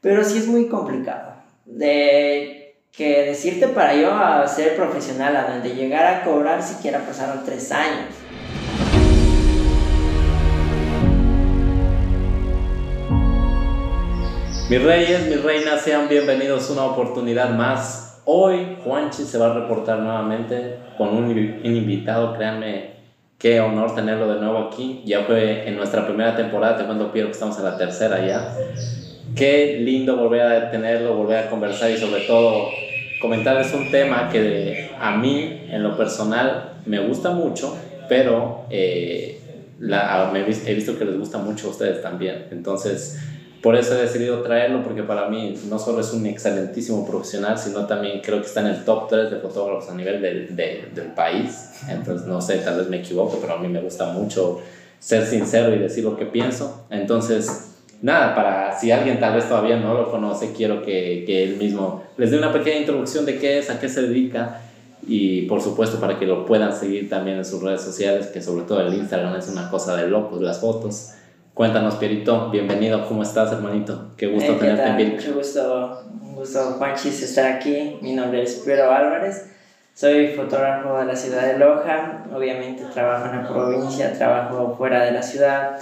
pero sí es muy complicado. De que decirte para yo a ser profesional, a donde llegar a cobrar, siquiera pasaron tres años. Mis reyes, mis reinas, sean bienvenidos a una oportunidad más. Hoy Juanchi se va a reportar nuevamente con un, invitado, créanme, qué honor tenerlo de nuevo aquí. Ya fue en nuestra primera temporada, te cuento Piero que estamos en la tercera ya. Qué lindo volver a tenerlo, volver a conversar y sobre todo comentarles un tema que a mí en lo personal me gusta mucho, pero eh, la, he visto que les gusta mucho a ustedes también. Entonces por eso he decidido traerlo, porque para mí no solo es un excelentísimo profesional, sino también creo que está en el top 3 de fotógrafos a nivel del, del país. Entonces, no sé, tal vez me equivoco, pero a mí me gusta mucho ser sincero y decir lo que pienso. Entonces, nada, para si alguien tal vez todavía no lo conoce, quiero que, que él mismo les dé una pequeña introducción de qué es, a qué se dedica y por supuesto para que lo puedan seguir también en sus redes sociales, que sobre todo el Instagram es una cosa de locos, las fotos. Cuéntanos, Pierito, bienvenido, ¿cómo estás, hermanito? Qué gusto tenerte en Vilca. Mucho gusto, un gusto, Juanchis, estar aquí. Mi nombre es Piero Álvarez, soy fotógrafo de la ciudad de Loja. Obviamente trabajo en la provincia, trabajo fuera de la ciudad.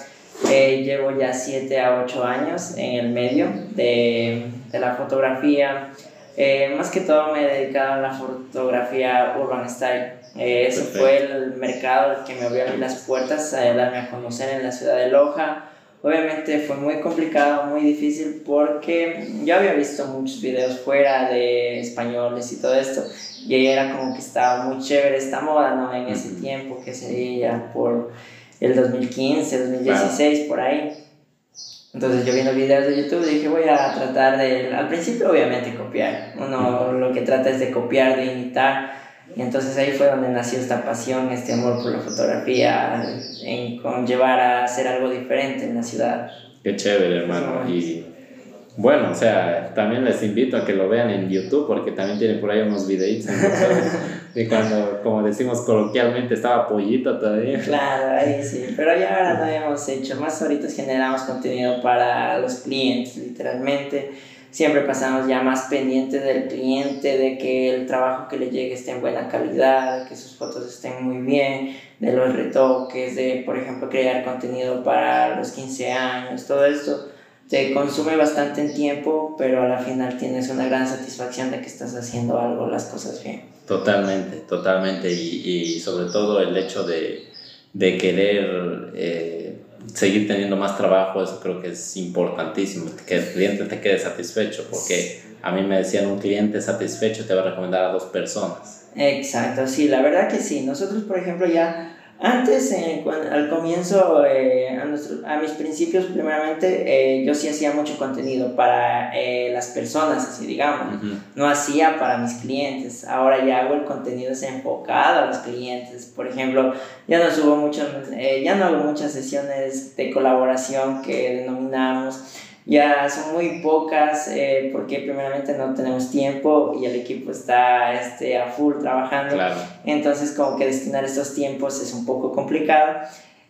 Eh, llevo ya 7 a 8 años en el medio de, de la fotografía. Eh, más que todo me he dedicado a la fotografía urban style. Eh, ese fue el mercado que me abrió las puertas a darme a conocer en la ciudad de Loja. Obviamente fue muy complicado, muy difícil porque yo había visto muchos videos fuera de españoles y todo esto y ahí era como que estaba muy chévere esta moda, ¿no? En ese tiempo que sería por el 2015, 2016, por ahí. Entonces yo viendo videos de YouTube dije voy a tratar de, al principio obviamente copiar, uno lo que trata es de copiar, de imitar, y entonces ahí fue donde nació esta pasión, este amor por la fotografía, en conllevar a hacer algo diferente en la ciudad. Qué chévere hermano, y bueno, o sea, también les invito a que lo vean en YouTube porque también tiene por ahí unos videitos de cuando, como decimos coloquialmente, estaba pollito todavía. Claro, ahí sí, pero ya ahora no hemos hecho, más ahorita generamos contenido para los clientes, literalmente. Siempre pasamos ya más pendientes del cliente, de que el trabajo que le llegue esté en buena calidad, de que sus fotos estén muy bien, de los retoques, de, por ejemplo, crear contenido para los 15 años, todo esto te consume bastante en tiempo, pero a la final tienes una gran satisfacción de que estás haciendo algo, las cosas bien. Totalmente, totalmente. Y, y sobre todo el hecho de, de querer eh, seguir teniendo más trabajo, eso creo que es importantísimo, que el cliente te quede satisfecho, porque a mí me decían un cliente satisfecho te va a recomendar a dos personas. Exacto, sí, la verdad que sí. Nosotros, por ejemplo, ya antes, eh, al comienzo, eh, a, a, mis principios, primeramente, eh, yo sí hacía mucho contenido para las personas, así digamos. No hacía para mis clientes. Ahora ya hago el contenido es enfocado a los clientes. Por ejemplo, ya no subo mucho, ya no hago muchas sesiones de colaboración que denominamos ya son muy pocas eh, porque primeramente no tenemos tiempo y el equipo está este, a full trabajando. Entonces como que destinar estos tiempos es un poco complicado.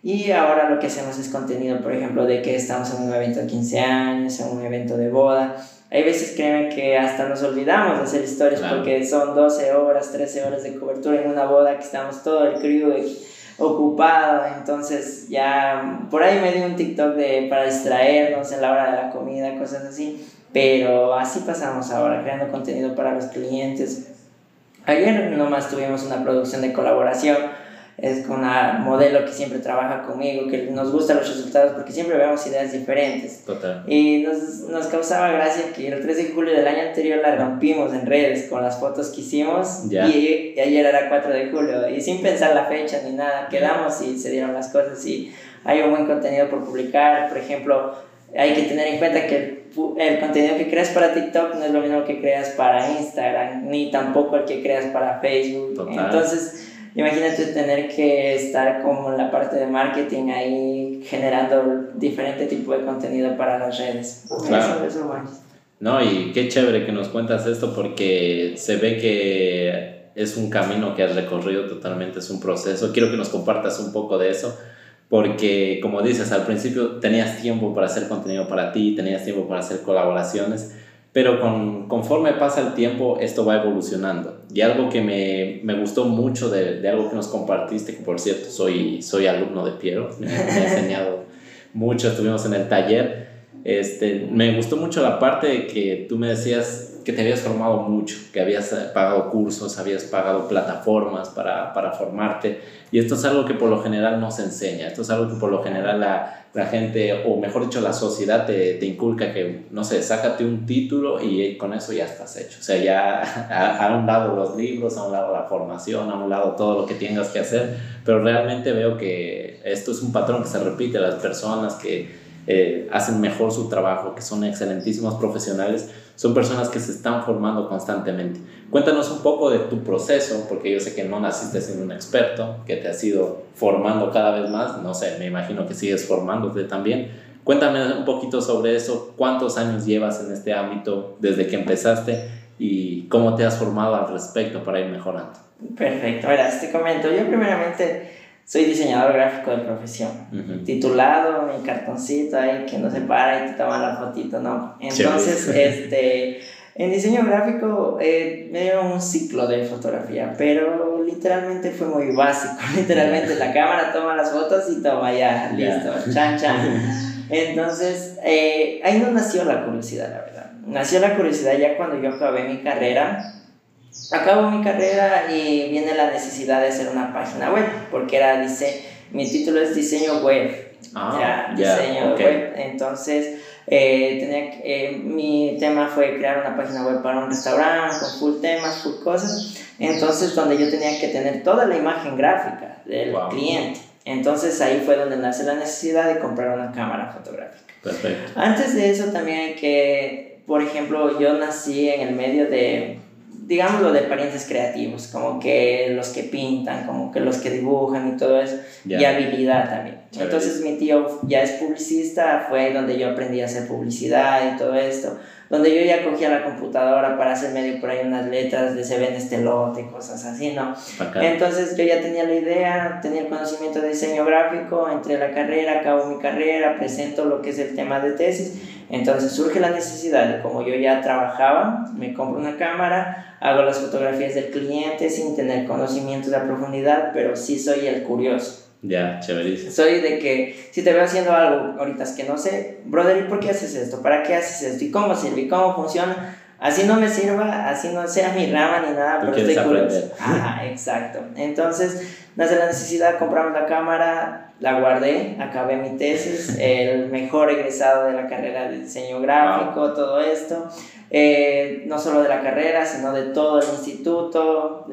Y ahora lo que hacemos es contenido, por ejemplo, de que estamos en un evento de 15 años, en un evento de boda. Hay veces créeme que hasta nos olvidamos de hacer historias porque son 12 horas, 13 horas de cobertura en una boda que estamos todo el crew ocupado, entonces ya por ahí me di un TikTok de, para distraernos en la hora de la comida, cosas así, pero así pasamos ahora, creando contenido para los clientes. Ayer nomás tuvimos una producción de colaboración es con una modelo que siempre trabaja conmigo, que nos gustan los resultados porque siempre vemos ideas diferentes. Total. Y nos, nos causaba gracia que el 3 de julio del año anterior la rompimos en redes con las fotos que hicimos y, y, ayer era 4 de julio y sin pensar la fecha ni nada, quedamos y se dieron las cosas y hay un buen contenido por publicar, por ejemplo, hay que tener en cuenta que el, el, contenido que creas para TikTok no es lo mismo que creas para Instagram, ni tampoco el que creas para Facebook. Total. Entonces, imagínate tener que estar como en la parte de marketing ahí generando diferente tipo de contenido para las redes. Claro. Eso, no, y qué chévere que nos cuentas esto porque se ve que es un camino que has recorrido totalmente, es un proceso. Quiero que nos compartas un poco de eso porque como dices, al principio tenías tiempo para hacer contenido para ti, tenías tiempo para hacer colaboraciones, pero con, conforme pasa el tiempo esto va evolucionando. Y algo que me, me gustó mucho de, de, algo que nos compartiste, que por cierto soy, soy alumno de Piero, me, me ha enseñado mucho, estuvimos en el taller, este, me gustó mucho la parte de que tú me decías que te habías formado mucho, que habías eh, pagado cursos, habías pagado plataformas para, para formarte. Y esto es algo que por lo general no se enseña. Esto es algo que por lo general la, la gente, o mejor dicho, la sociedad te, te, inculca que, no sé, sácate un título y con eso ya estás hecho. O sea, ya a, a, un lado los libros, a un lado la formación, a un lado todo lo que tengas que hacer. Pero realmente veo que esto es un patrón que se repite las personas que eh, hacen mejor su trabajo, que son excelentísimos profesionales son personas que se están formando constantemente. Cuéntanos un poco de tu proceso, porque yo sé que no naciste siendo un experto, que te has ido formando cada vez más, no sé, me imagino que sigues formándote también. Cuéntame un poquito sobre eso, cuántos años llevas en este ámbito desde que empezaste y cómo te has formado al respecto para ir mejorando. Perfecto, verás, te comento, yo primeramente soy diseñador gráfico de profesión, titulado, mi cartoncito ahí que no se para y te toma la fotito, ¿no? Entonces, este, en diseño gráfico eh, me dieron un ciclo de fotografía, pero literalmente fue muy básico, literalmente la cámara toma las fotos y toma ya, listo, chan, chan. Entonces, eh, ahí no nació la curiosidad, la verdad. Nació la curiosidad ya cuando yo acabé mi carrera acabo mi carrera y viene la necesidad de hacer una página web, porque era dice, mi título es diseño web. Ah, diseño web. Entonces, eh, tenía, eh, mi tema fue crear una página web para un restaurante con full temas, full cosas. Entonces, donde yo tenía que tener toda la imagen gráfica del cliente. Entonces, ahí fue donde nace la necesidad de comprar una cámara fotográfica. Perfecto. Antes de eso, también hay que, por ejemplo, yo nací en el medio de digámoslo, de parientes creativos, como que los que pintan, como que los que dibujan y todo eso, y habilidad también. Entonces mi tío ya es publicista, fue donde yo aprendí a hacer publicidad y todo esto, donde yo ya cogía la computadora para hacer medio por ahí unas letras de se vende este lote, cosas así, ¿no? Entonces yo ya tenía la idea, tenía el conocimiento de diseño gráfico, entré a la carrera, acabo mi carrera, presento lo que es el tema de tesis, entonces surge la necesidad de como yo ya trabajaba, me compro una cámara, hago las fotografías del cliente sin tener conocimientos de profundidad, pero sí soy el curioso. Ya, chéverísimo. Soy de que si te veo haciendo algo ahorita es que no sé, brother, ¿y por qué haces esto? ¿Para qué haces esto? ¿Y cómo sirve? ¿Y cómo funciona? Así no me sirva, así no sea mi rama ni nada, pero estoy curioso. Ajá, exacto. Entonces, nace la necesidad, de comprarme la cámara, la guardé, acabé mi tesis, el mejor egresado de la carrera de diseño gráfico, todo esto. Eh, no solo de la carrera, sino de todo el instituto.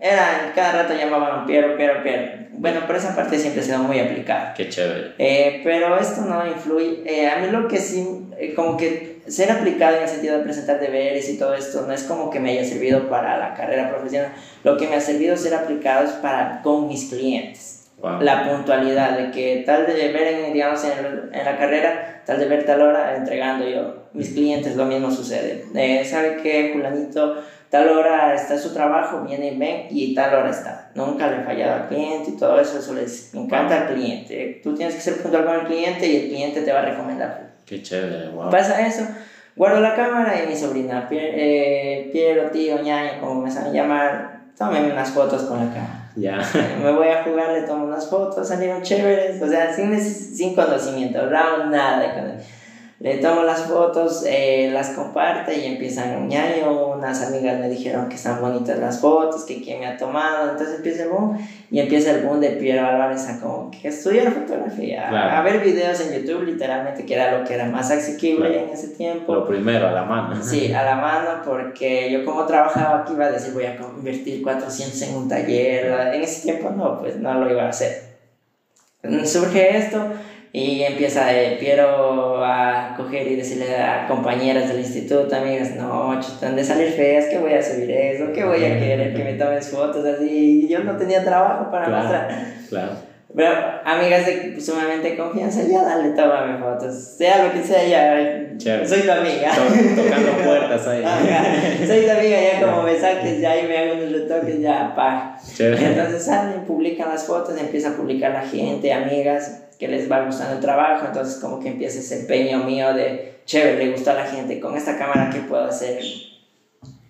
Era, cada rato llamaban Piero, Piero, Piero. Bueno, por esa parte siempre ha sido muy aplicada. Qué chévere. Eh, pero esto no influye. Eh, a mí lo que sí, como que ser aplicado en el sentido de presentar deberes y todo esto no es como que me haya servido para la carrera profesional. Lo que me ha servido ser aplicado es para con mis clientes. La puntualidad de que tal de ver en, digamos, en, en, la carrera, tal de ver tal hora, entregando yo. Mis clientes lo mismo sucede. Eh, ¿Sabe qué, fulanito? Tal hora está su trabajo, viene y ven y tal hora está. Nunca le he fallado al cliente y todo eso, eso les encanta al cliente. Tú tienes que ser puntual con el cliente y el cliente te va a recomendar Qué chévere, wow. Pasa eso, guardo la cámara y mi sobrina, eh, Piero, tío, ñaño, como me saben llamar, tómeme unas fotos con la cámara. Ya. me voy a jugar, le tomo unas fotos, salieron chéveres, o sea, sin, sin conocimiento, round, nada de conocimiento le tomo las fotos, eh, las comparte y empiezan ñaño, unas amigas me dijeron que están bonitas las fotos, que quién me ha tomado, entonces empieza el boom y empieza el boom de Piero Álvarez a como que estudiar fotografía, a ver videos en YouTube literalmente, que era lo que era más asequible en ese tiempo. Lo primero, a la mano. Sí, a la mano, porque yo como trabajaba aquí iba a decir voy a invertir 400 en un taller, en ese tiempo no, pues no lo iba a hacer. Surge esto y empieza eh, Piero a coger y decirle a compañeras del instituto, amigas, no, chutan de salir feas, que voy a subir eso, que voy a querer que me tomes fotos así. Y yo no tenía trabajo para claro, mostrar. Claro. Pero amigas de sumamente confianza, ya dale, tómame fotos. Sea lo que sea, ya. Soy tu amiga. tocando puertas ahí. soy tu amiga, ya como me saques ya y me hago unos retoques, ya, pa. Entonces salen, publican las fotos, empieza a publicar la gente, amigas que les va gustando el trabajo, entonces como que empieza ese empeño mío de, chévere, le gusta a la gente, con esta cámara que puedo hacer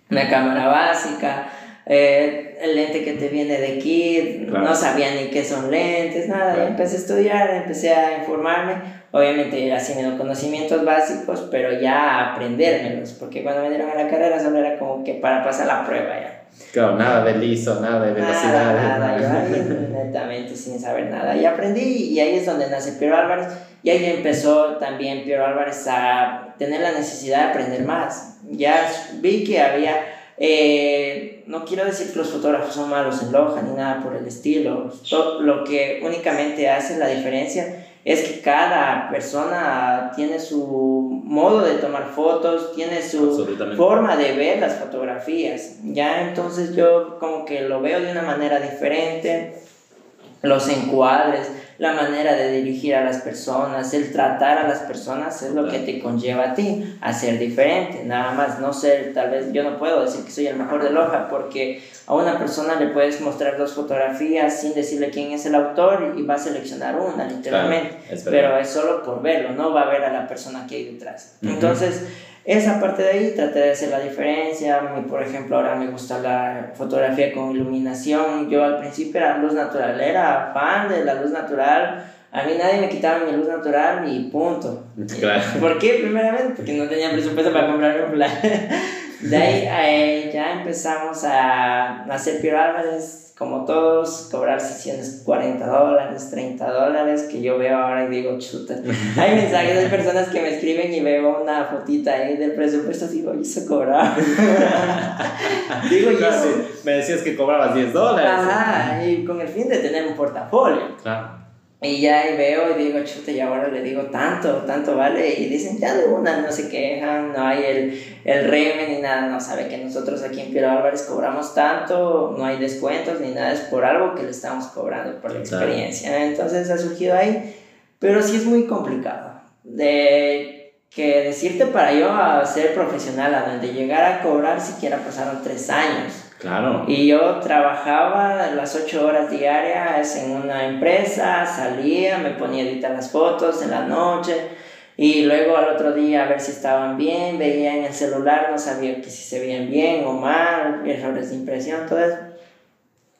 una cámara básica, eh, el lente que te viene de kit, no sabía ni qué son lentes, nada, empecé a estudiar, empecé a informarme, obviamente haciendo conocimientos básicos, pero ya a aprendérmelos, porque cuando me dieron a la carrera solo era como que para pasar la prueba ya. Claro, nada de liso, nada de velocidad. Nada, nada, yo ahí netamente sin saber nada. Y aprendí y ahí es donde nace Piero Álvarez. Y ahí empezó también Piero Álvarez a tener la necesidad de aprender más. Ya vi que había, eh, no quiero decir que los fotógrafos son malos en Loja ni nada por el estilo. lo que únicamente hace la diferencia es que cada persona tiene su modo de tomar fotos, tiene su forma de ver las fotografías. Ya entonces yo como que lo veo de una manera diferente, los encuadres, la manera de dirigir a las personas, el tratar a las personas es lo que te conlleva a ti a ser diferente, nada más, no ser, tal vez yo no puedo decir que soy el mejor de Loja porque a una persona le puedes mostrar dos fotografías sin decirle quién es el autor y va a seleccionar una, literalmente, pero es solo por verlo, no va a ver a la persona que hay detrás. Entonces, esa parte de ahí traté de hacer la diferencia. por ejemplo, ahora me gusta la fotografía con iluminación. Yo al principio era luz natural, era fan de la luz natural. A mí nadie me quitaba mi luz natural y punto. Claro. ¿Por qué? Primeramente, porque no tenía presupuesto para comprarme un plan. De ahí eh, ya empezamos a hacer Piero Álvarez como todos, cobrar sesiones 40 dólares, 30 dólares, que yo veo ahora y digo, chuta. Hay mensajes de personas que me escriben y veo una fotita ahí del presupuesto, digo, ¿y eso cobrar? digo, yo. Me decías que cobrabas 10 dólares. Ajá, y con el fin de tener un portafolio. Claro. Y ya ahí veo y digo, chuta, y ahora le digo tanto, tanto vale. Y dicen, ya de una, no se quejan, no hay el, el reme ni nada. No sabe que nosotros aquí en Piero Álvarez cobramos tanto, no hay descuentos ni nada, es por algo que le estamos cobrando por la experiencia. Entonces ha surgido ahí, pero sí es muy complicado. De que decirte para yo a ser profesional, a donde llegar a cobrar, siquiera pasaron tres años. Claro. Y yo trabajaba las ocho horas diarias en una empresa, salía, me ponía a editar las fotos en la noche y luego al otro día a ver si estaban bien, veía en el celular, no sabía que si se veían bien o mal, errores de impresión, todo eso.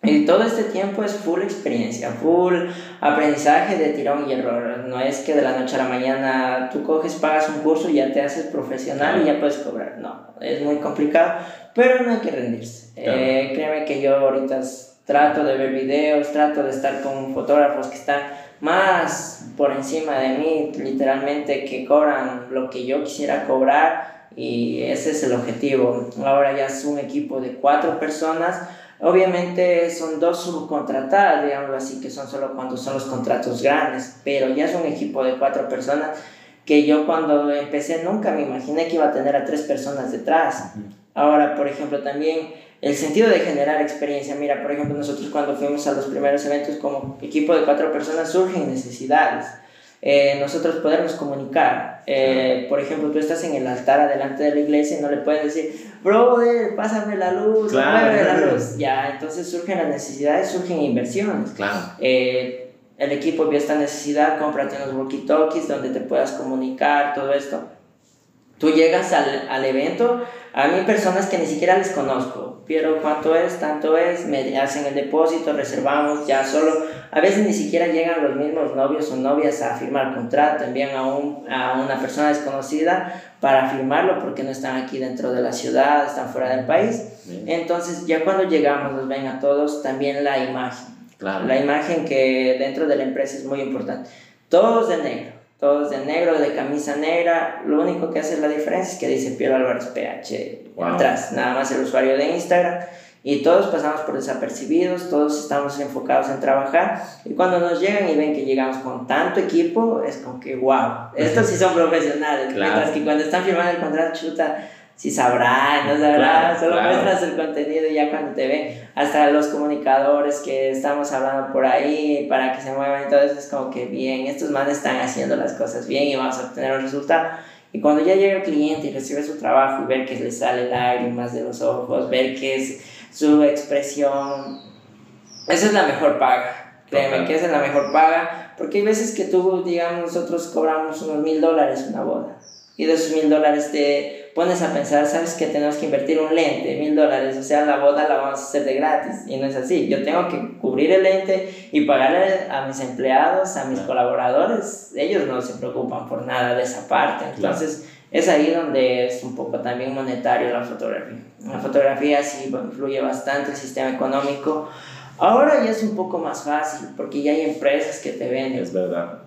Y todo este tiempo es full experiencia, full aprendizaje de tirón y error. No es que de la noche a la mañana tú coges, pagas un curso y ya te haces profesional y ya puedes cobrar. No, es muy complicado, pero no hay que rendirse. Eh, créeme que yo ahorita trato de ver videos, trato de estar con fotógrafos que están más por encima de mí, literalmente, que cobran lo que yo quisiera cobrar y ese es el objetivo. Ahora ya es un equipo de cuatro personas Obviamente son dos subcontratadas, digamos así, que son solo cuando son los contratos grandes, pero ya es un equipo de cuatro personas que yo cuando empecé nunca me imaginé que iba a tener a tres personas detrás. Ahora, por ejemplo, también el sentido de generar experiencia. Mira, por ejemplo, nosotros cuando fuimos a los primeros eventos como equipo de cuatro personas surgen necesidades. Eh, nosotros podernos comunicar. Eh, por ejemplo, tú estás en el altar adelante de la iglesia y no le puedes decir, brother, pásame la luz, claro. la luz. Ya, entonces surgen las necesidades, surgen inversiones. Claro. Eh, el equipo vio esta necesidad, cómprate unos walkie-talkies donde te puedas comunicar, todo esto. Tú llegas al, al evento, a mí personas que ni siquiera les conozco, pero cuánto es, tanto es, me hacen el depósito, reservamos, ya solo, a veces ni siquiera llegan los mismos novios o novias a firmar contrato, envían a, un, a una persona desconocida para firmarlo porque no están aquí dentro de la ciudad, están fuera del país. Entonces ya cuando llegamos nos ven a todos también la imagen, claro. la imagen que dentro de la empresa es muy importante, todos de negro todos de negro, de camisa negra. Lo único que hace la diferencia es que dice Piero Álvarez PH atrás, nada más el usuario de Instagram. Y todos pasamos por desapercibidos, todos estamos enfocados en trabajar. Y cuando nos llegan y ven que llegamos con tanto equipo, es como que, wow, estos sí son profesionales. Mientras que cuando están firmando el contrato, chuta, si sabrá, no sabrá, solo muestras el contenido y ya cuando te ven, hasta los comunicadores que estamos hablando por ahí para que se muevan y todo eso es como que bien, estos manes están haciendo las cosas bien y vamos a obtener un resultado. Y cuando ya llega el cliente y recibe su trabajo y ver que le sale lágrimas de los ojos, ver que es su expresión, esa es la mejor paga. Créeme que esa es la mejor paga, porque hay veces que tú, digamos, nosotros cobramos unos mil dólares una boda y de esos mil dólares te pones a pensar, sabes que tenemos que invertir un lente, mil dólares, o sea, la boda la vamos a hacer de gratis, y no es así, yo tengo que cubrir el lente y pagarle a mis empleados, a mis colaboradores, ellos no se preocupan por nada de esa parte, entonces es ahí donde es un poco también monetario la fotografía. La fotografía sí influye bastante el sistema económico, ahora ya es un poco más fácil, porque ya hay empresas que te venden. Es verdad.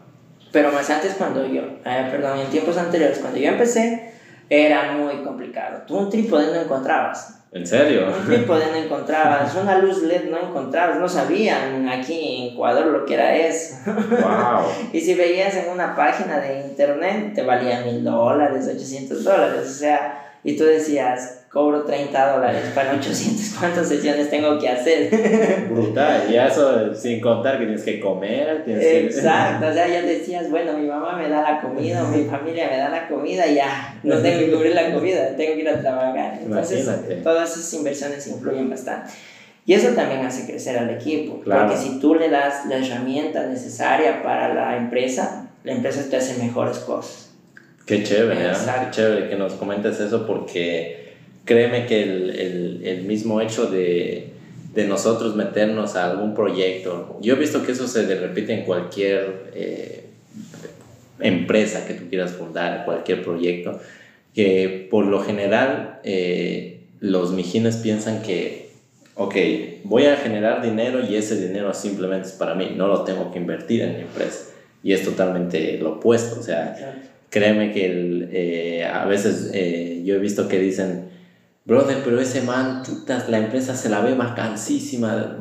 Pero más antes cuando yo, eh, perdón, en tiempos anteriores, cuando yo empecé, era muy complicado. Tú un trípode no encontrabas. ¿En serio? Un trípode no encontrabas, una luz LED no encontrabas, no sabían aquí en Ecuador lo que era eso. Wow. y si veías en una página de internet, te valía mil dólares, 800 dólares, o sea, y tú decías, cobro 30 dólares para 800, ¿cuántas sesiones tengo que hacer? Brutal, y eso sin contar que tienes que comer. Tienes Exacto, o sea, ya decías, bueno, mi mamá me da la comida, mi familia me da la comida, ya, no tengo que cubrir la comida, tengo que ir a trabajar. Entonces, todas esas inversiones influyen bastante. Y eso también hace crecer al equipo, porque si tú le das la herramienta necesaria para la empresa, la empresa te hace mejores cosas. Qué chévere, ¿eh? qué chévere que nos comentes eso porque créeme que el, el, el mismo hecho de, de, nosotros meternos a algún proyecto, yo he visto que eso se repite en cualquier eh, empresa que tú quieras fundar, cualquier proyecto, que por lo general eh, los mijines piensan que, ok, voy a generar dinero y ese dinero simplemente es para mí, no lo tengo que invertir en mi empresa. Y es totalmente lo opuesto, o sea, créeme que el, eh, a veces yo he visto que dicen, brother, pero ese man, chutas, la empresa se la ve vacancísima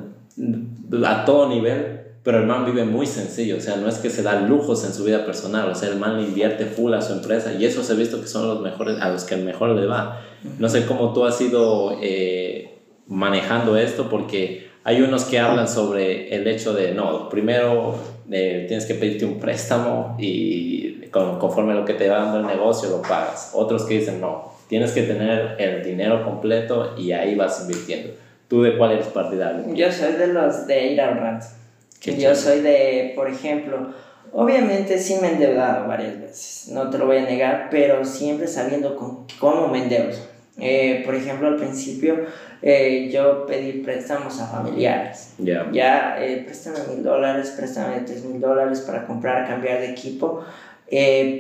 a todo nivel, pero el man vive muy sencillo, o sea, no es que se da lujos en su vida personal, o sea, el man le invierte full a su empresa y eso se ha visto que son los mejores, a los que el mejor le va. No sé cómo tú has ido eh, manejando esto, porque hay unos que hablan sobre el hecho de, no, primero eh, tienes que pedirte un préstamo y conforme a lo que te va dando el negocio lo pagas. Otros que dicen, no, Tienes que tener el dinero completo y ahí vas invirtiendo. ¿Tú de cuál eres partidario? Yo soy de los de ir ahorrando. Yo soy de, por ejemplo, obviamente sí me he endeudado varias veces, no te lo voy a negar, pero siempre sabiendo cómo me endeudo. Eh, por ejemplo, al principio eh, yo pedí préstamos a familiares. Ya, eh, préstame mil dólares, préstame tres mil dólares para comprar, cambiar de equipo.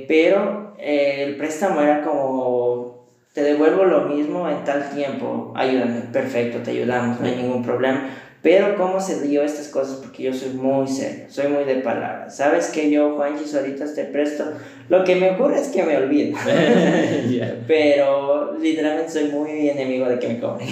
Pero el préstamo era como te devuelvo lo mismo en tal tiempo, ayúdame, perfecto, te ayudamos, no hay ningún problema. Pero cómo se dio estas cosas, porque yo soy muy serio, soy muy de palabras. Sabes que yo, Juanji, ahorita te presto. Lo que me ocurre es que me olvido. Pero literalmente soy muy enemigo de que me cobren.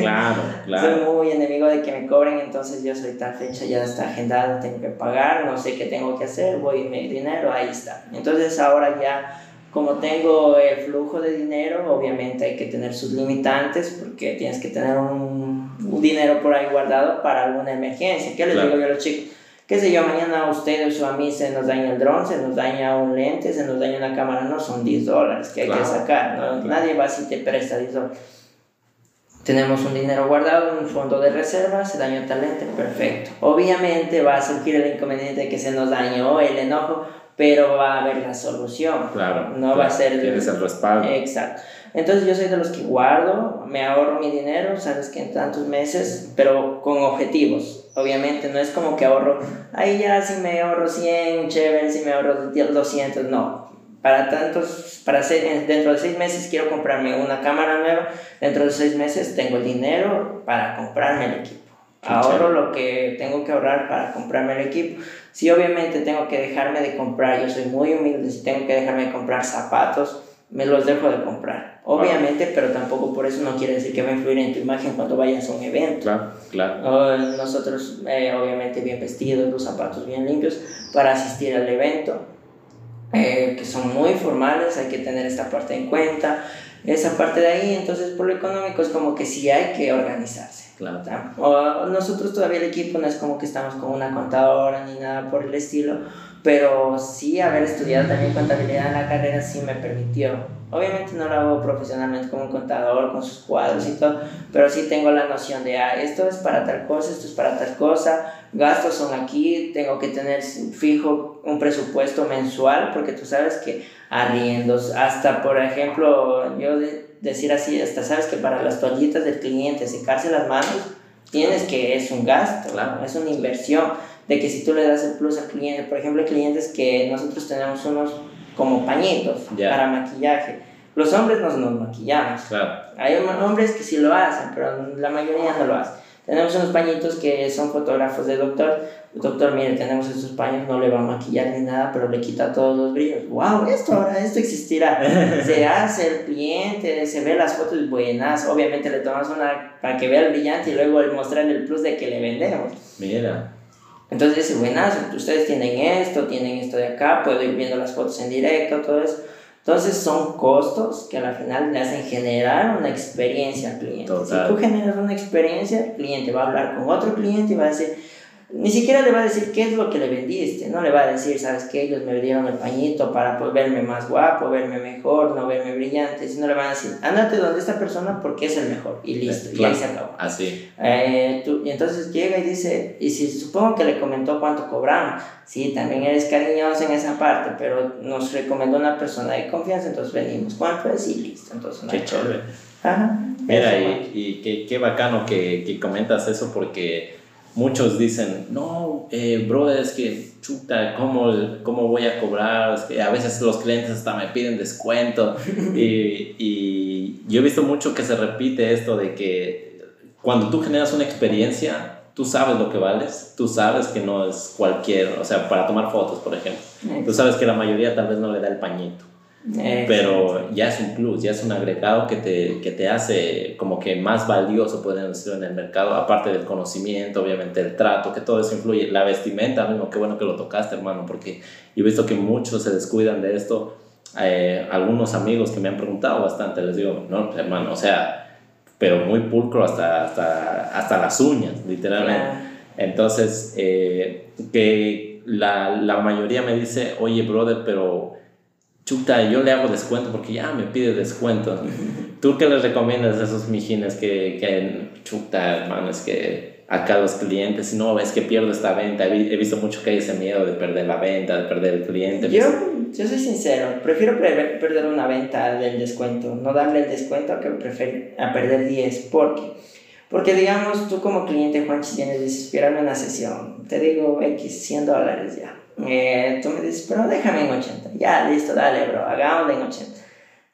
claro, claro. Soy muy enemigo de que me cobren, entonces yo soy tal fecha, ya está agendada, tengo que pagar, no sé qué tengo que hacer, voy mi dinero, ahí está. Entonces ahora ya como tengo el flujo de dinero, obviamente hay que tener sus limitantes porque tienes que tener un, un dinero por ahí guardado para alguna emergencia. ¿Qué les digo yo a los chicos? qué sé yo, mañana a ustedes o a mí se nos daña el dron, se nos daña un lente, se nos daña una cámara, no son 10 dólares que hay que sacar, ¿no? nadie va si te presta 10 dólares. Tenemos un dinero guardado un fondo de reserva, se dañó tal lente, perfecto. Obviamente va a surgir el inconveniente de que se nos dañó el enojo, pero va a haber la solución. Claro. No va a ser... Tienes el respaldo. Exacto. Entonces yo soy de los que guardo, me ahorro mi dinero, sabes que en tantos meses, pero con objetivos. Obviamente no es como que ahorro, ahí ya si me ahorro 100, chévere, si me ahorro 200, no. Para tantos, para ser, dentro de seis meses quiero comprarme una cámara nueva, dentro de seis meses tengo el dinero para comprarme el equipo. Ahorro lo que tengo que ahorrar para comprarme el equipo. Si obviamente tengo que dejarme de comprar, yo soy muy humilde, si tengo que dejarme de comprar zapatos, me los dejo de comprar. Obviamente, pero tampoco por eso no quiere decir que va a influir en tu imagen cuando vayas a un evento. Claro, claro. nosotros, eh, obviamente, bien vestidos, los zapatos bien limpios para asistir al evento, eh, que son muy formales, hay que tener esta parte en cuenta. esa parte de ahí, entonces por lo económico es como que sí hay que organizarse. Claro. O nosotros todavía el equipo no es como que estamos con una contadora ni nada por el estilo, pero sí haber estudiado también contabilidad en la carrera sí me permitió. Obviamente no lo hago profesionalmente como un contador con sus cuadros y todo, pero sí tengo la noción de, ah, esto es para tal cosa, esto es para tal cosa, gastos son aquí, tengo que tener fijo un presupuesto mensual, porque tú sabes que arriendos, hasta por ejemplo, yo decir así, hasta sabes que para las toallitas del cliente secarse las manos, tienes que, es un gasto, es una inversión de que si tú le das el plus al cliente, por ejemplo, hay clientes que nosotros tenemos unos como pañitos para maquillaje. Los hombres nos, nos maquillamos. Hay hombres que sí lo hacen, pero la mayoría no lo hace. Tenemos unos pañitos que son fotógrafos de doctor. Doctor, mire, tenemos estos paños, no le va a maquillar ni nada, pero le quita todos los brillos. ¡Wow! Esto ahora, esto existirá. se hace el cliente, se ve las fotos buenas. Obviamente le tomamos una para que vea el brillante y luego le mostrarle el plus de que le vendemos. Mira. Entonces dice, buenas, ustedes tienen esto, tienen esto de acá, puedo ir viendo las fotos en directo, todo eso. Entonces son costos que al final le hacen generar una experiencia al cliente. Si tú generas una experiencia, el cliente va a hablar con otro cliente y va a decir, ni siquiera le va a decir qué es lo que le vendiste, no le va a decir, sabes que ellos me dieron el pañito para pues, verme más guapo, verme mejor, no verme brillante, sino le van a decir, ándate donde esta persona porque es el mejor y listo, y ahí se acabó. Así. Eh, y entonces llega y dice, y si supongo que le comentó cuánto cobraron, sí, también eres cariñoso en esa parte, pero nos recomendó una persona de confianza, entonces venimos, ¿cuánto es? Y listo, entonces Qué chévere. Ajá. Mira, y, y qué, qué bacano que, que comentas eso porque muchos dicen, no, eh, brother, es que chuta, ¿cómo, ¿cómo voy a cobrar? Es que a veces los clientes hasta me piden descuento. y, y yo he visto mucho que se repite esto de que cuando tú generas una experiencia, tú sabes lo que vales, tú sabes que no es cualquier, o sea, para tomar fotos, por ejemplo, tú sabes que la mayoría tal vez no le da el pañito. Pero ya es un plus, ya es un agregado que te, que te hace como que más valioso, pueden decirlo, en el mercado, aparte del conocimiento, obviamente el trato, que todo eso influye. La vestimenta, mismo, qué bueno que lo tocaste, hermano, porque yo he visto que muchos se descuidan de esto. Eh, algunos amigos que me han preguntado bastante, les digo, no, hermano, o sea, pero muy pulcro hasta, hasta, hasta las uñas, literalmente. Entonces, eh, que la, la mayoría me dice, oye, brother, pero chuta, yo le hago descuento porque ya me pide descuento. ¿Tú qué les recomiendas a esos mijines que, que chuta, hermano, es que acá los clientes, si no, es que pierdo esta venta? He visto mucho que hay ese miedo de perder la venta, de perder el cliente. Yo, yo soy sincero, prefiero perder una venta del descuento, no darle el descuento que prefiero a perder 10, porque... Porque digamos, tú como cliente, Juanchi, tienes desesperarme una sesión, te digo X, 100 dólares ya eh, tú me dices, pero déjame en 80. Ya, listo, dale, bro, hagámoslo en 80.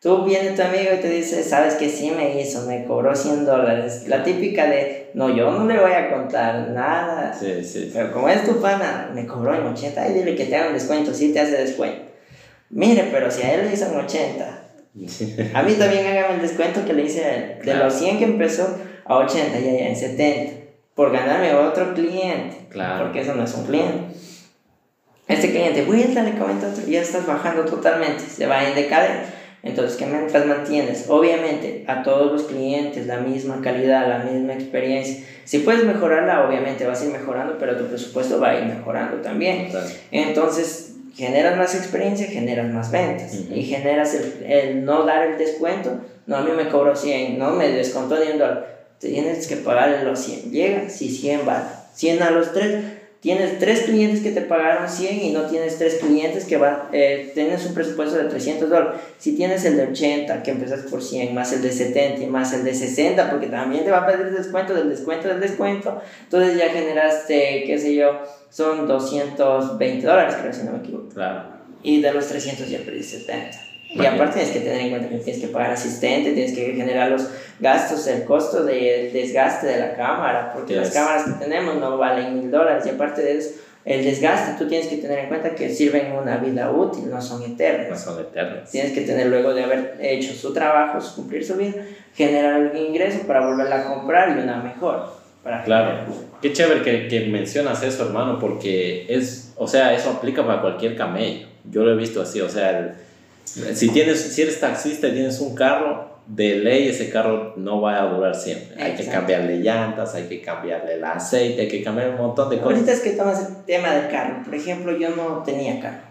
Tú viene tu amigo y te dice, sabes que sí me hizo, me cobró 100 dólares. La típica de, no, yo no le voy a contar nada. Sí, sí. Pero como es tu pana, me cobró en 80, y dile que te haga un descuento, sí te hace descuento. Mire, pero si a él le hizo en 80, a mí también hágame el descuento que le hice a él. De los 100 que empezó a 80, ya, ya, en 70. Por ganarme otro cliente. Claro. Porque eso no es un cliente este cliente, vuelta, le comenta otro, ya estás bajando totalmente, se va en decadencia. Entonces, ¿qué mientras mantienes? Obviamente, a todos los clientes la misma calidad, la misma experiencia. Si puedes mejorarla, obviamente vas a ir mejorando, pero tu presupuesto va a ir mejorando también. Entonces, generas más experiencia, generas más ventas. Y generas el, el, no dar el descuento. No, a mí me cobró 100, no me descontó ni un dólar. Tienes que pagarle los 100. Llega, si 100 va. 100 a los 3 tienes tres clientes que te pagaron 100 y no tienes tres clientes que van, eh, tienes un presupuesto de 300 dólares. Si tienes el de 80, que empiezas por 100, más el de 70 y más el de 60, porque también te va a pedir descuento del descuento del descuento, entonces ya generaste, qué sé yo, son 220 dólares, creo, si no me equivoco. Claro. Y de los 300 ya perdiste 70. Y aparte tienes que tener en cuenta que tienes que pagar asistente, tienes que generar los gastos, el costo del desgaste de la cámara, porque las cámaras que tenemos no valen mil dólares. Y aparte de eso, el desgaste, tú tienes que tener en cuenta que sirven una vida útil, no son eternas. No son eternas. Tienes que tener luego de haber hecho su trabajo, cumplir su vida, generar un ingreso para volverla a comprar y una mejor. Para claro. Qué chévere que, que mencionas eso, hermano, porque es, o sea, eso aplica para cualquier camello. Yo lo he visto así, o sea, el si, tienes, si eres taxista y tienes un carro, de ley ese carro no va a durar siempre. Hay que cambiarle llantas, hay que cambiarle el aceite, hay que cambiar un montón de cosas. Ahorita es que tomas el tema del carro. Por ejemplo, yo no tenía carro.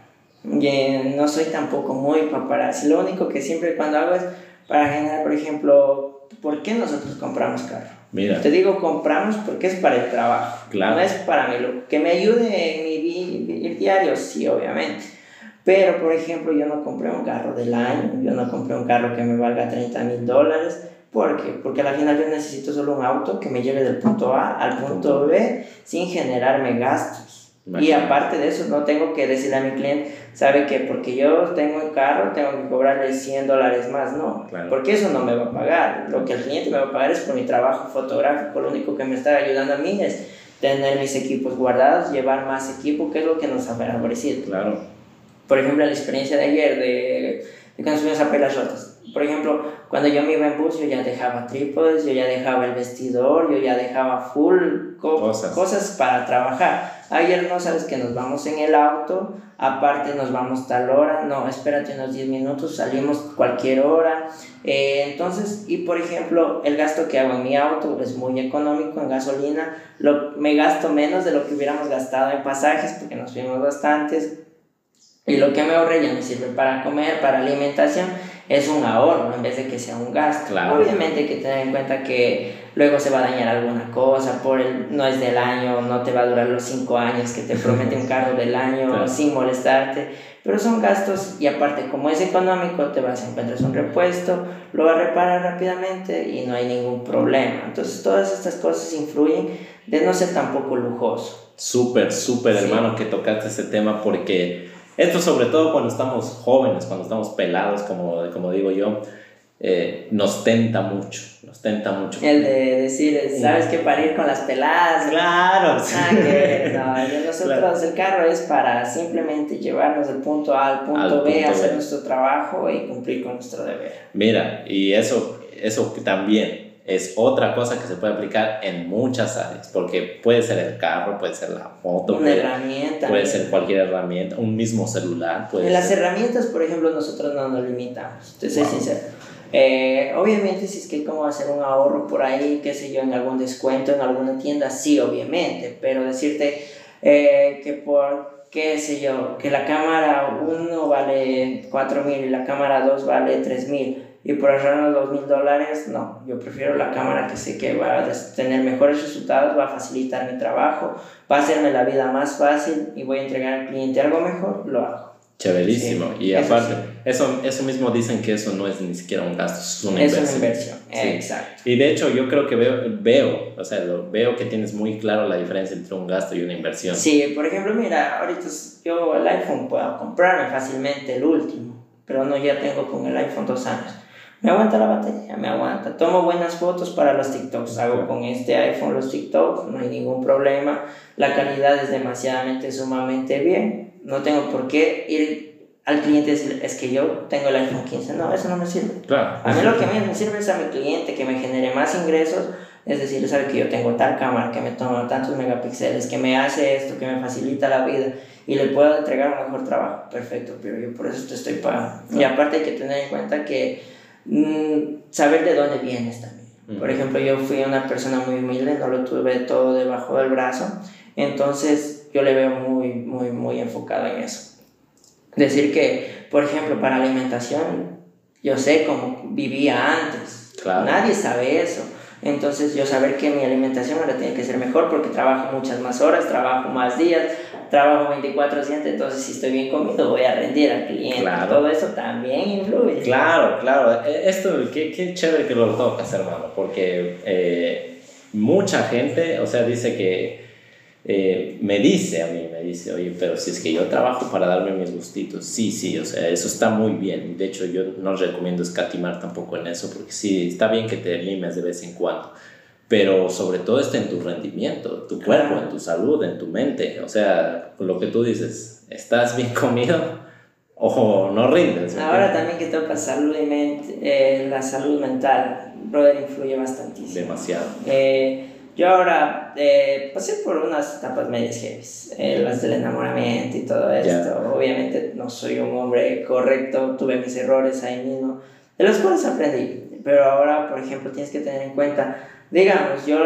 Y no soy tampoco muy paparazzi. Lo único que siempre cuando hago es para generar, por ejemplo, ¿por qué nosotros compramos carro? Mira. Te digo compramos porque es para el trabajo. Claro. No es para mí. Lo que me ayude en mi diario, sí, obviamente pero, por ejemplo, yo no compré un carro del año, yo no compré un carro que me valga 30 mil dólares. ¿Por qué? Porque al final yo necesito solo un auto que me lleve del punto A al punto B sin generarme gastos. Y aparte de eso, no tengo que decirle a mi cliente, sabe que porque yo tengo un carro, tengo que cobrarle 100 dólares más, no. Porque eso no me va a pagar. Lo que el cliente me va a pagar es por mi trabajo fotográfico. Lo único que me está ayudando a mí es tener mis equipos guardados, llevar más equipo, que es lo que nos ha favorecido. Claro por ejemplo, la experiencia de ayer de, de subimos a Pelas Rotas. Por ejemplo, cuando yo me iba en bus, yo ya dejaba trípodes, yo ya dejaba el vestidor, yo ya dejaba full cosas. cosas para trabajar. Ayer no sabes que nos vamos en el auto, aparte nos vamos tal hora, no, espérate unos 10 minutos, salimos cualquier hora. Eh, entonces, y por ejemplo, el gasto que hago en mi auto es muy económico en gasolina, lo, me gasto menos de lo que hubiéramos gastado en pasajes porque nos fuimos bastantes y lo que me ahorré ya me sirve para comer, para alimentación, es un ahorro en vez de que sea un gasto. Obviamente hay que tener en cuenta que luego se va a dañar alguna cosa, por el, no es del año, no te va a durar los cinco años que te promete un carro del año sin molestarte, pero son gastos y aparte como es económico te vas a encontrar un repuesto, lo vas a reparar rápidamente y no hay ningún problema. Entonces todas estas cosas influyen de no ser tampoco lujoso. Súper, súper hermano que tocaste ese tema porque esto sobre todo cuando estamos jóvenes, cuando estamos pelados, como, como digo yo, eh, nos tenta mucho, nos tenta mucho. El de decir, ¿sabes qué? Para ir con las peladas. Claro. Ah, que, no, nosotros el carro es para simplemente llevarnos del punto A al punto, B, hacer nuestro trabajo y cumplir con nuestro deber. Mira, y eso, eso también es otra cosa que se puede aplicar en muchas áreas, porque puede ser el carro, puede ser la moto, una puede, herramienta, puede ser cualquier herramienta, un mismo celular. Puede en las herramientas, por ejemplo, nosotros no nos limitamos, te soy sincero. Eh, obviamente, si es que hay como hacer un ahorro por ahí, qué sé yo, en algún descuento, en alguna tienda, sí, obviamente, pero decirte eh, que por, qué sé yo, que la cámara 1 vale 4 mil y la cámara 2 vale 3 mil y por ahorrar dos mil dólares, no, yo prefiero la cámara que sé que va a tener mejores resultados, va a facilitar mi trabajo, va a hacerme la vida más fácil y voy a entregar al cliente algo mejor, lo hago. Chéverísimo. y aparte, eso, eso mismo dicen que eso no es ni siquiera un gasto, es una inversión. Es una inversión, exacto. Y de hecho yo creo que veo, veo, o sea, lo, veo que tienes muy claro la diferencia entre un gasto y una inversión. Sí, por ejemplo, mira, ahorita yo el iPhone puedo comprarme fácilmente el último, pero no ya tengo con el iPhone dos años me aguanta la batería, me aguanta. Tomo buenas fotos para los TikToks. Hago con este iPhone los TikToks, no hay ningún problema. La calidad es demasiadamente, sumamente bien. No tengo por qué ir al cliente y decir, es que yo tengo el iPhone 15. No, eso no me sirve. Claro. A mí lo que me sirve es a mi cliente que me genere más ingresos. Es decir, sabe que yo tengo tal cámara que me toma tantos megapíxeles, que me hace esto, que me facilita la vida y le puedo entregar un mejor trabajo. Perfecto, pero yo por eso te estoy pagando. Y aparte hay que tener en cuenta que saber de dónde vienes también. Por ejemplo, yo fui una persona muy humilde, no lo tuve todo debajo del brazo, entonces yo le veo muy, muy, muy enfocado en eso. Decir que, por ejemplo, para alimentación, yo sé cómo vivía antes. Nadie sabe eso. Entonces yo saber que mi alimentación ahora tiene que ser mejor porque trabajo muchas más horas, trabajo más días, trabajo 24/7, entonces si estoy bien comido voy a rendir al cliente. Todo eso también influye. Claro, claro. E, esto, qué, qué chévere que lo tocas, hermano, porque eh, mucha gente, o sea, dice que eh, me dice a mí, me dice, oye, pero si es que yo trabajo para darme mis gustitos, sí, sí, o sea, eso está muy bien. De hecho, yo no recomiendo escatimar tampoco en eso, porque sí, está bien que te limes de vez en cuando, pero sobre todo está en tu rendimiento, tu cuerpo, en tu salud, en tu mente. O sea, lo que tú dices, ¿estás bien comido? o no rindes. Ahora también que toca salud y mente, eh, la salud mental, brother, influye bastantísimo. Demasiado. Eh, yo ahora eh, pasé por unas etapas medias heavy, eh, las del enamoramiento y todo esto. Obviamente no soy un hombre correcto, tuve mis errores ahí mismo, de los cuales aprendí. pero ahora, por ejemplo, tienes que tener en cuenta, digamos, yo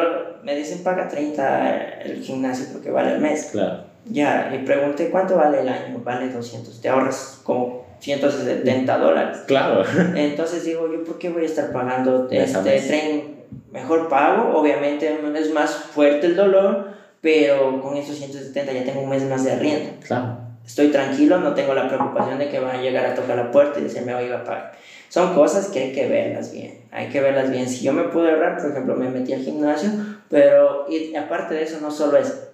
me dicen paga 30 el gimnasio porque vale el mes. Claro. Ya, y pregunté cuánto vale el año, vale 200, te ahorras como 170 dólares. Claro. Entonces digo, ¿yo por qué voy a estar pagando a este tren? Mejor pago, obviamente es más fuerte el dolor, pero con esos 170 ya tengo un mes más de arriendo. Claro. Estoy tranquilo, no tengo la preocupación de que van a llegar a tocar la puerta y decirme, oiga, pague. Son cosas que hay que verlas bien, hay que verlas bien. Si yo me pude ahorrar, por ejemplo, me metí al gimnasio, pero y aparte de eso, no solo es,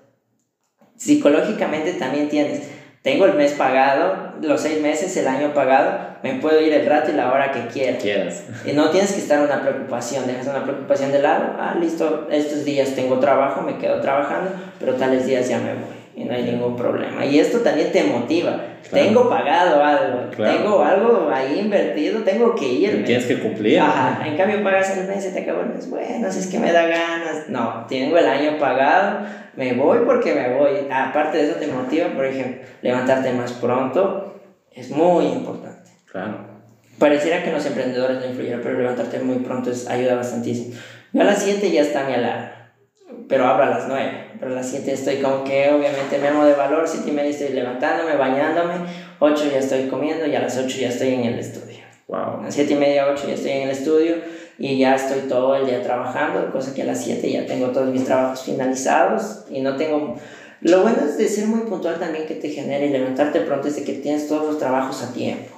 psicológicamente también tienes, tengo el mes pagado, los seis meses, el año pagado, me puedo ir el rato y la hora que quiera. Quieras. Y no tienes que estar una preocupación, dejas una preocupación de lado, ah, listo, estos días tengo trabajo, me quedo trabajando, pero tales días ya me voy y no hay ningún problema. Y esto también te motiva. Claro. Tengo pagado algo, Claro. tengo algo ahí invertido, tengo que irme. Tienes que cumplir. Ajá, en cambio pagas el mes y te acabó el mes. Bueno, si es que me da ganas. No, tengo el año pagado, me voy porque me voy. Aparte de eso te motiva, por ejemplo, levantarte más pronto es muy importante. Claro. Pareciera que los emprendedores no influyera, pero levantarte muy pronto es, ayuda bastantísimo. Yo a las 7 ya está mi alarma, pero abro a las 9. Pero a las 7 estoy como que obviamente me amo de valor, 7 y media estoy levantándome, bañándome, 8 ya estoy comiendo y a las 8 ya estoy en el estudio. Wow. A las 7 y media, 8 ya estoy en el estudio y ya estoy todo el día trabajando, cosa que a las 7 ya tengo todos mis trabajos finalizados y no tengo... Lo bueno es de ser muy puntual también que te genere y levantarte pronto es de que tienes todos los trabajos a tiempo.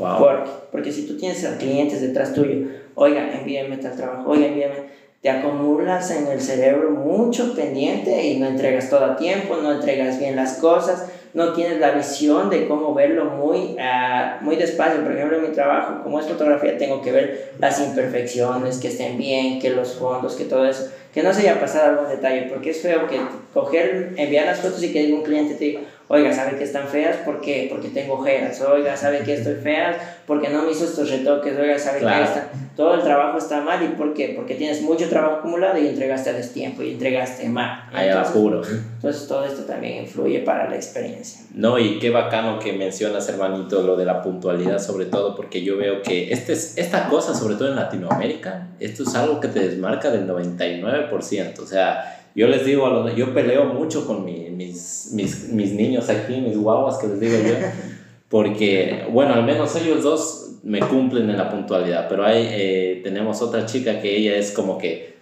Wow. Porque, porque si tú tienes a clientes detrás tuyo, oiga, envíame tal trabajo, oiga, envíame, te acumulas en el cerebro mucho pendiente y no entregas todo a tiempo, no entregas bien las cosas, no tienes la visión de cómo verlo muy, ah, muy despacio. Por ejemplo, en mi trabajo, como es fotografía, tengo que ver las imperfecciones, que estén bien, que los fondos, que todo eso, que no se haya pasado algún detalle, porque es feo que coger, enviar las fotos y que un cliente te diga, oiga, ¿sabe que están feas? ¿Por qué? Porque tengo ojeras. Oiga, ¿sabe que estoy feas? Porque no me hizo estos retoques. Oiga, ¿sabe Claro. que está? Todo el trabajo está mal? ¿Y por qué? Porque tienes mucho trabajo acumulado y entregaste a destiempo y entregaste mal. Allá Entonces, juro. entonces todo esto también influye para la experiencia. No, y qué bacano que mencionas, hermanito, lo de la puntualidad, sobre todo porque yo veo que este es, esta cosa, sobre todo en Latinoamérica, esto es algo que te desmarca del 99%. O sea, yo les digo, a los, yo peleo mucho con mi- mis, mis, mis niños aquí, mis guaguas, que les digo yo, porque, bueno, al menos ellos dos me cumplen en la puntualidad, pero hay, eh, tenemos otra chica que ella es como que,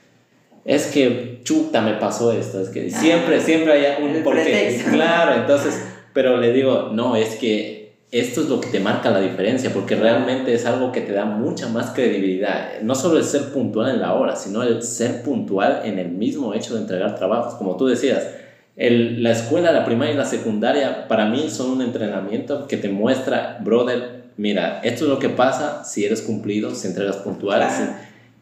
es que chuta me pasó esto, es que siempre, siempre hay un porqué. Claro, entonces, pero le digo, no, es que esto es lo que te marca la diferencia, porque realmente es algo que te da mucha más credibilidad. No solo el ser puntual en la hora, sino el ser puntual en el mismo hecho de entregar trabajos. Como tú decías, el- la escuela, la primaria y la secundaria, para mí son un entrenamiento que te muestra, brother, mira, esto es lo que pasa si eres cumplido, si entregas puntual.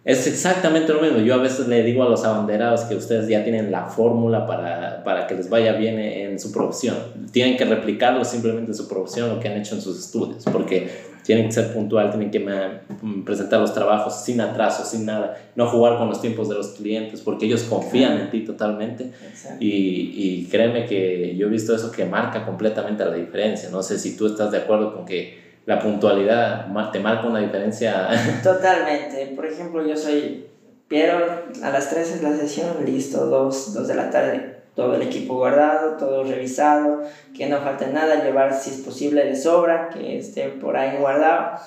Es exactamente lo mismo. Yo a veces le digo a los abanderados que ustedes ya tienen la fórmula para, para que les vaya bien en su profesión. Tienen que replicarlo simplemente en su profesión, lo que han hecho en sus estudios, porque tienen que ser puntual, tienen que mm, presentar los trabajos sin atraso, sin nada, no jugar con los tiempos de los clientes, porque ellos confían en ti totalmente. Y, y créeme que yo he visto eso que marca completamente la diferencia. No sé si tú estás de acuerdo con que la puntualidad te marca una diferencia. Totalmente. Por ejemplo, yo soy Piero, a las 3 es la sesión, listo, 2, 2 de la tarde, todo el equipo guardado, todo revisado, que no falte nada, llevar si es posible de sobra, que esté por ahí guardado.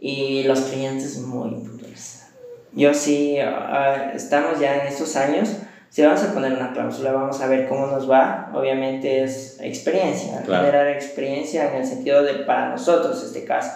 Y los clientes muy puntuales. Yo sí, ah, estamos ya en estos años, si vamos a poner una cláusula, vamos a ver cómo nos va. Obviamente es experiencia, Claro. generar experiencia en el sentido de para nosotros este caso,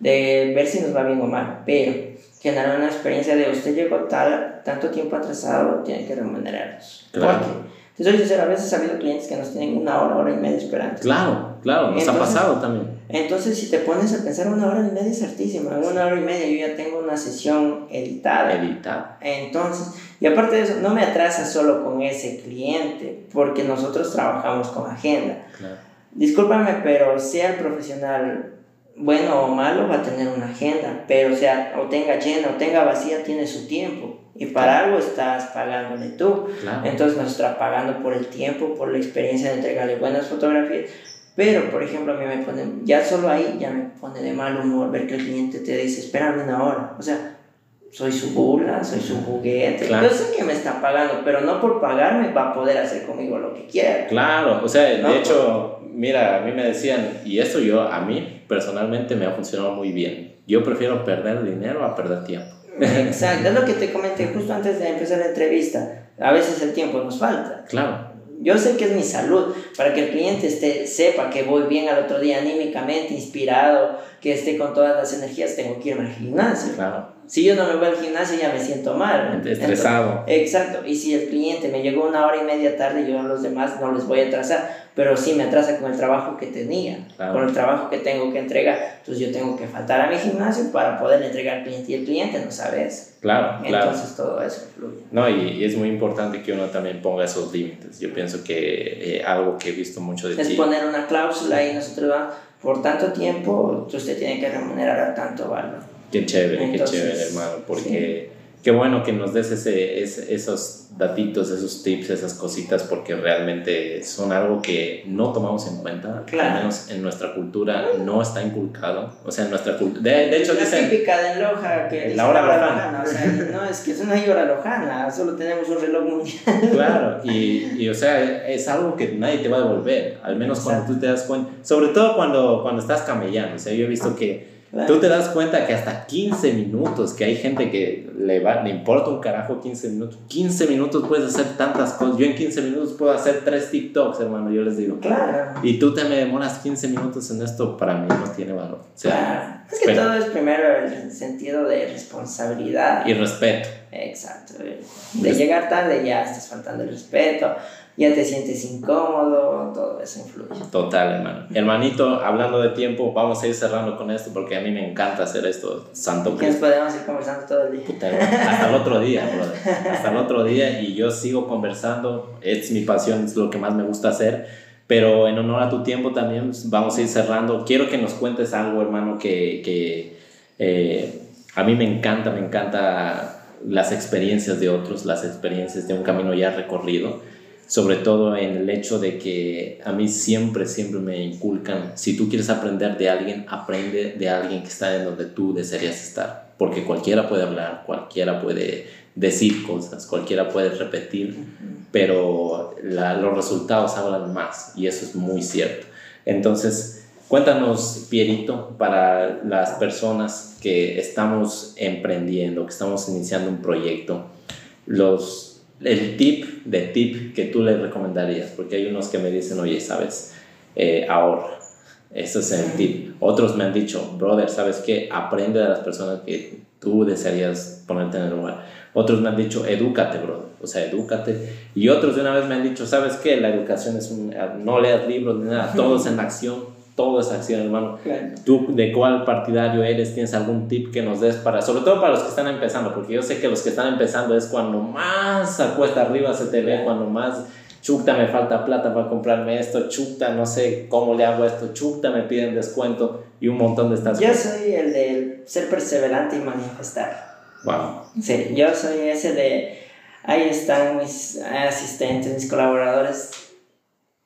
de ver si nos va bien o mal, pero generar una experiencia de usted llegó tal, tanto tiempo atrasado, tiene que remunerarnos. Claro. Porque, te soy sincero, a veces ha habido clientes que nos tienen una hora, hora y media esperando. claro, claro, nos ha Entonces- pasado también. Entonces, si te pones a pensar, una hora y media es hartísima. En una hora y media yo ya tengo una sesión editada. Editar. Entonces, y aparte de eso, no me atrasa solo con ese cliente, porque nosotros trabajamos con agenda. Claro. Discúlpame, pero sea el profesional bueno o malo, va a tener una agenda, pero sea, o tenga llena o tenga vacía, tiene su tiempo. Y para algo estás pagándole tú. Claro. Entonces nos está pagando por el tiempo, por la experiencia de entregarle buenas fotografías. Pero, por ejemplo, a mí me pone, ya solo ahí ya me pone de mal humor ver que el cliente te dice, espérame una hora. O sea, soy su burla, soy su juguete. Yo sé que me está pagando, pero no por pagarme va a poder hacer conmigo lo que quiera. Claro, o sea, de hecho, mira, a mí me decían, y esto yo, a mí personalmente me ha funcionado muy bien. Yo prefiero perder dinero a perder tiempo. Exacto, es lo que te comenté justo antes de empezar la entrevista. A veces el tiempo nos falta. Claro. Yo sé que es mi salud, para que el cliente esté, sepa que voy bien al otro día anímicamente, inspirado, que esté con todas las energías, tengo que irme al gimnasio. Claro. Si yo no me voy al gimnasio ya me siento mal. Estresado. exacto. Y si el cliente me llegó una hora y media tarde, yo a los demás no les voy a atrasar. Pero sí me atrasa con el trabajo que tenía, con el trabajo que tengo que entregar. Entonces yo tengo que faltar a mi gimnasio para poder entregar al cliente. Y el cliente no sabe eso. Claro, claro. Entonces todo eso fluye. No, y, es muy importante que uno también ponga esos límites. Yo pienso que eh, algo que he visto mucho de es ti... Es poner una cláusula y nosotros vamos, por tanto tiempo, usted tiene que remunerar a tanto valor. Qué chévere, qué chévere, hermano, porque qué bueno que nos des ese, esos datitos, esos tips, esas cositas, porque realmente son algo que no tomamos en cuenta, al menos en nuestra cultura no está inculcado. O sea, en nuestra cultura. De, hecho, la típica de Loja que la hora lojana. O sea, no, es que es una hora lojana, solo tenemos un reloj mundial. Claro, y, y, o sea, es algo que nadie te va a devolver, al menos cuando tú te das cuenta. Sobre todo cuando, cuando estás camellando. O sea, yo he visto que Tú te das cuenta que hasta 15 minutos, que hay gente que le, va, le importa un carajo 15 minutos. 15 minutos puedes hacer tantas cosas. Yo en 15 minutos puedo hacer 3 TikToks, hermano, yo les digo. Claro. Y tú te me demoras 15 minutos en esto, para mí no tiene valor. claro. Es que todo es primero el sentido de responsabilidad. Y respeto. Exacto. De llegar tarde ya estás faltando el respeto ya te sientes incómodo, todo eso influye. Total, hermano. Hermanito, hablando de tiempo, vamos a ir cerrando con esto porque a mí me encanta hacer esto, santo Que nos podemos ir conversando todo el día. hasta el otro día, brother. Hasta el otro día y yo sigo conversando, es mi pasión, es lo que más me gusta hacer. Pero en honor a tu tiempo también pues, vamos a ir cerrando. Quiero que nos cuentes algo, hermano, que, que eh, a mí me encanta, me encanta las experiencias de otros, las experiencias de un camino ya recorrido sobre todo en el hecho de que a mí siempre, siempre me inculcan, si tú quieres aprender de alguien, aprende de alguien que está en donde tú desearías estar, porque cualquiera puede hablar, cualquiera puede decir cosas, cualquiera puede repetir, pero los resultados hablan más y eso es muy cierto. Entonces, cuéntanos, Pierito, para las personas que estamos emprendiendo, que estamos iniciando un proyecto, los el tip de tip que tú le recomendarías, porque hay unos que me dicen, oye, sabes, eh, ahorra. Ese es el tip. Otros me han dicho, brother, ¿sabes qué? Aprende de las personas que tú desearías ponerte en el lugar. Otros me han dicho, edúcate, brother. O sea, edúcate. Y otros de una vez me han dicho, ¿sabes qué? La educación es un... No leas libros ni nada, todo es en acción todo esa acción, hermano. ¿Tú de cuál partidario eres? ¿Tienes algún tip que nos des para, sobre todo para los que están empezando? Porque yo sé que los que están empezando es cuando más acuesta arriba se te ve, cuando más chuta me falta plata para comprarme esto, chuta no sé cómo le hago esto, chuta me piden descuento y un montón de estas Yo soy el de ser perseverante y manifestar. Wow. Sí, yo soy ese de, ahí están mis asistentes, mis colaboradores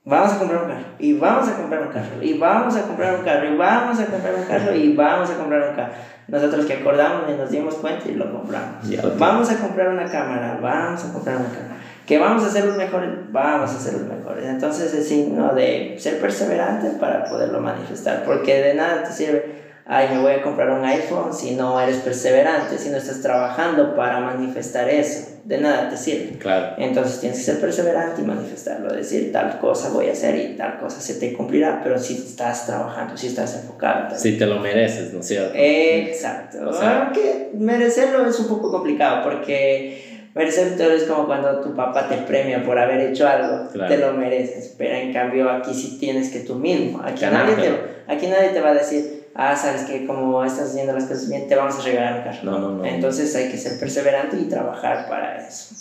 vamos a comprar un carro, y vamos a comprar un carro, y vamos a comprar un carro, y vamos a comprar un carro, y vamos a comprar un carro. Nosotros que acordamos y nos dimos cuenta y lo compramos. Vamos a comprar una cámara, vamos a comprar una cámara. Que vamos a ser los mejores, vamos a ser los mejores. Entonces es signo de ser perseverante para poderlo manifestar, porque de nada te sirve ay, me voy a comprar un iPhone si no eres perseverante, si no estás trabajando para manifestar eso. De nada te sirve. Claro. Entonces tienes que ser perseverante y manifestarlo, decir tal cosa voy a hacer y tal cosa se te cumplirá, pero si estás trabajando, si estás enfocado. Si te lo mereces, ¿no es cierto? Exacto. O sea, Aunque merecerlo es un poco complicado porque merecerlo es como cuando tu papá te premia por haber hecho algo, te lo mereces, pero en cambio aquí sí tienes que tú mismo, aquí, nadie te, aquí nadie te va a decir, ah, sabes que como estás haciendo las cosas bien, te vamos a regalar un carro. No, no, no. Entonces hay que ser perseverante y trabajar para eso.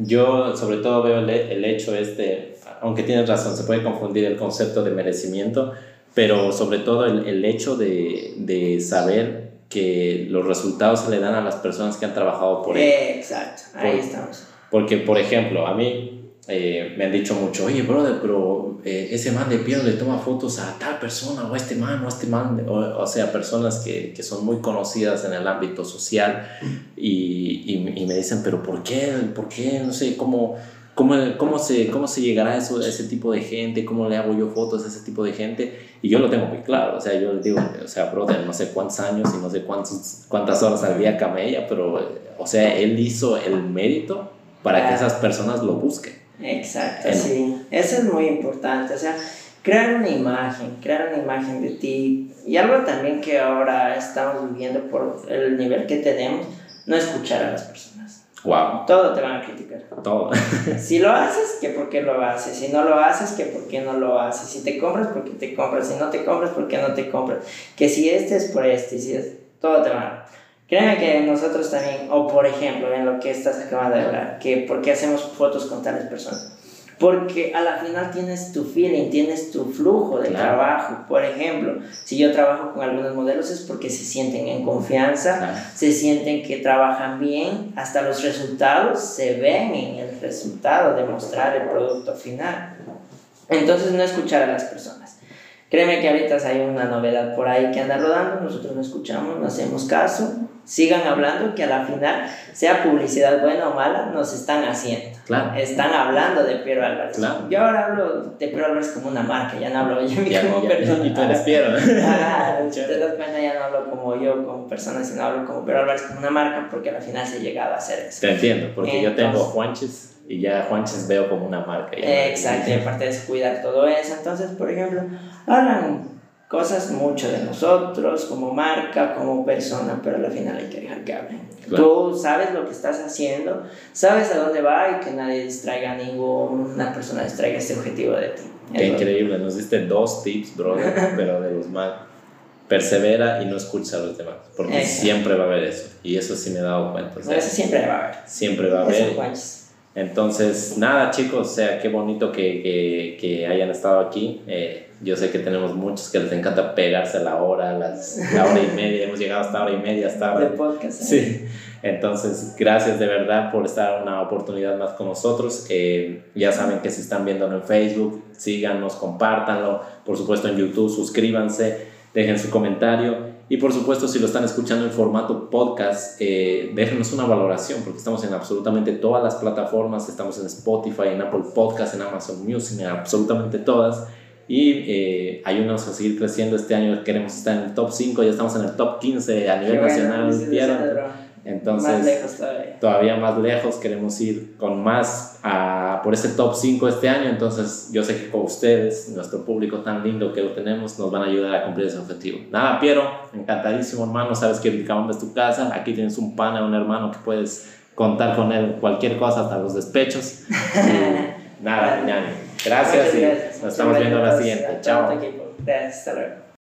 Yo, sobre todo veo el, el, hecho este, aunque tienes razón, se puede confundir el concepto de merecimiento, pero sobre todo el, el hecho de, de, saber que los resultados se le dan a las personas que han trabajado por él. Exacto, ahí estamos. Porque, por ejemplo, a mí eh, me han dicho mucho, oye, brother, pero eh, ese man de Piero le toma fotos a tal persona, o a este man, o a este man, o, o sea, personas que, que, son muy conocidas en el ámbito social, y, y, y, me dicen, pero ¿por qué? ¿Por qué? No sé, ¿cómo, cómo, cómo, se, cómo se llegará a, eso, a ese tipo de gente? ¿Cómo le hago yo fotos a ese tipo de gente? Y yo lo tengo muy claro, o sea, yo le digo, o sea, brother, no sé cuántos años y no sé cuántos, cuántas horas al día camella, pero, o sea, él hizo el mérito para que esas personas lo busquen. Exacto, sí. Eso es muy importante. O sea, crear una imagen, crear una imagen de ti. Y algo también que ahora estamos viviendo por el nivel que tenemos, no escuchar a las personas. Wow. Todo te van a criticar. Todo. si lo haces, que por qué lo haces. Si no lo haces, que por qué no lo haces. Si te compras, porque te compras. Si no te compras, por qué no te compras. Que si este es por este. Si es, todo te va a Créeme que nosotros también, o por ejemplo, en lo que estás acabando de hablar, que por qué hacemos fotos con tales personas. Porque a la final tienes tu feeling, tienes tu flujo de trabajo. Por ejemplo, si yo trabajo con algunos modelos es porque se sienten en confianza, se sienten que trabajan bien, hasta los resultados se ven en el resultado de mostrar el producto final. Entonces no escuchar a las personas. Créeme que ahorita hay una novedad por ahí que anda rodando, nosotros no escuchamos, no hacemos caso, sigan hablando, que a la final, sea publicidad buena o mala, nos están haciendo. Claro. Están hablando de Piero Álvarez. Claro. Yo ahora hablo de Piero Álvarez como una marca, ya no hablo yo ya, como ya, persona. Y tú eres Piero. Ah, te das cuenta, ya no hablo como yo, como persona, sino hablo como Piero Álvarez como una marca, porque al final se ha llegado a hacer eso. Te entiendo, porque Entonces, yo tengo Juanches y ya Juanches veo como una marca. Exacto, y aparte es cuidar todo eso. Entonces, por ejemplo, hablan cosas mucho de nosotros como marca, como persona, pero al final hay que dejar que hablen. Claro. Tú sabes lo que estás haciendo, sabes a dónde va y que nadie distraiga a ninguna persona distraiga este objetivo de ti. Qué increíble, nos diste dos tips, brother, pero de los más. Persevera y no escucha a los demás, porque Exacto. siempre va a haber eso, y eso sí me he dado cuenta. O sea, eso siempre va a haber. Siempre va a haber. Entonces, nada, chicos, o sea, qué bonito que, que, que hayan estado aquí. Eh, yo sé que tenemos muchos que les encanta pegarse a la hora, las, la hora y media. Hemos llegado hasta hora y media, hasta. De podcast. ¿eh? Sí. Entonces, gracias de verdad por estar una oportunidad más con nosotros. Eh, ya saben que si están viéndolo en Facebook, síganos, compártanlo. Por supuesto, en YouTube, suscríbanse, dejen su comentario. Y por supuesto, si lo están escuchando en formato podcast, eh, déjenos una valoración, porque estamos en absolutamente todas las plataformas. Estamos en Spotify, en Apple Podcast, en Amazon Music, en absolutamente todas. Y eh, ayúdanos a seguir creciendo. Este año queremos estar en el top 5, ya estamos en el top 15 a nivel Qué nacional. Bueno. Entonces, más lejos todavía. todavía más lejos, queremos ir con más a, por ese top 5 este año. Entonces, yo sé que con ustedes, nuestro público tan lindo que lo tenemos, nos van a ayudar a cumplir ese objetivo. Nada, Piero, encantadísimo, hermano. Sabes que el Cabamba es tu casa. Aquí tienes un pana, un hermano que puedes contar con él cualquier cosa, hasta los despechos. Nada. Gracias Muchas y gracias. nos estamos viendo a la siguiente. Chao. Chao. Gracias, hasta luego.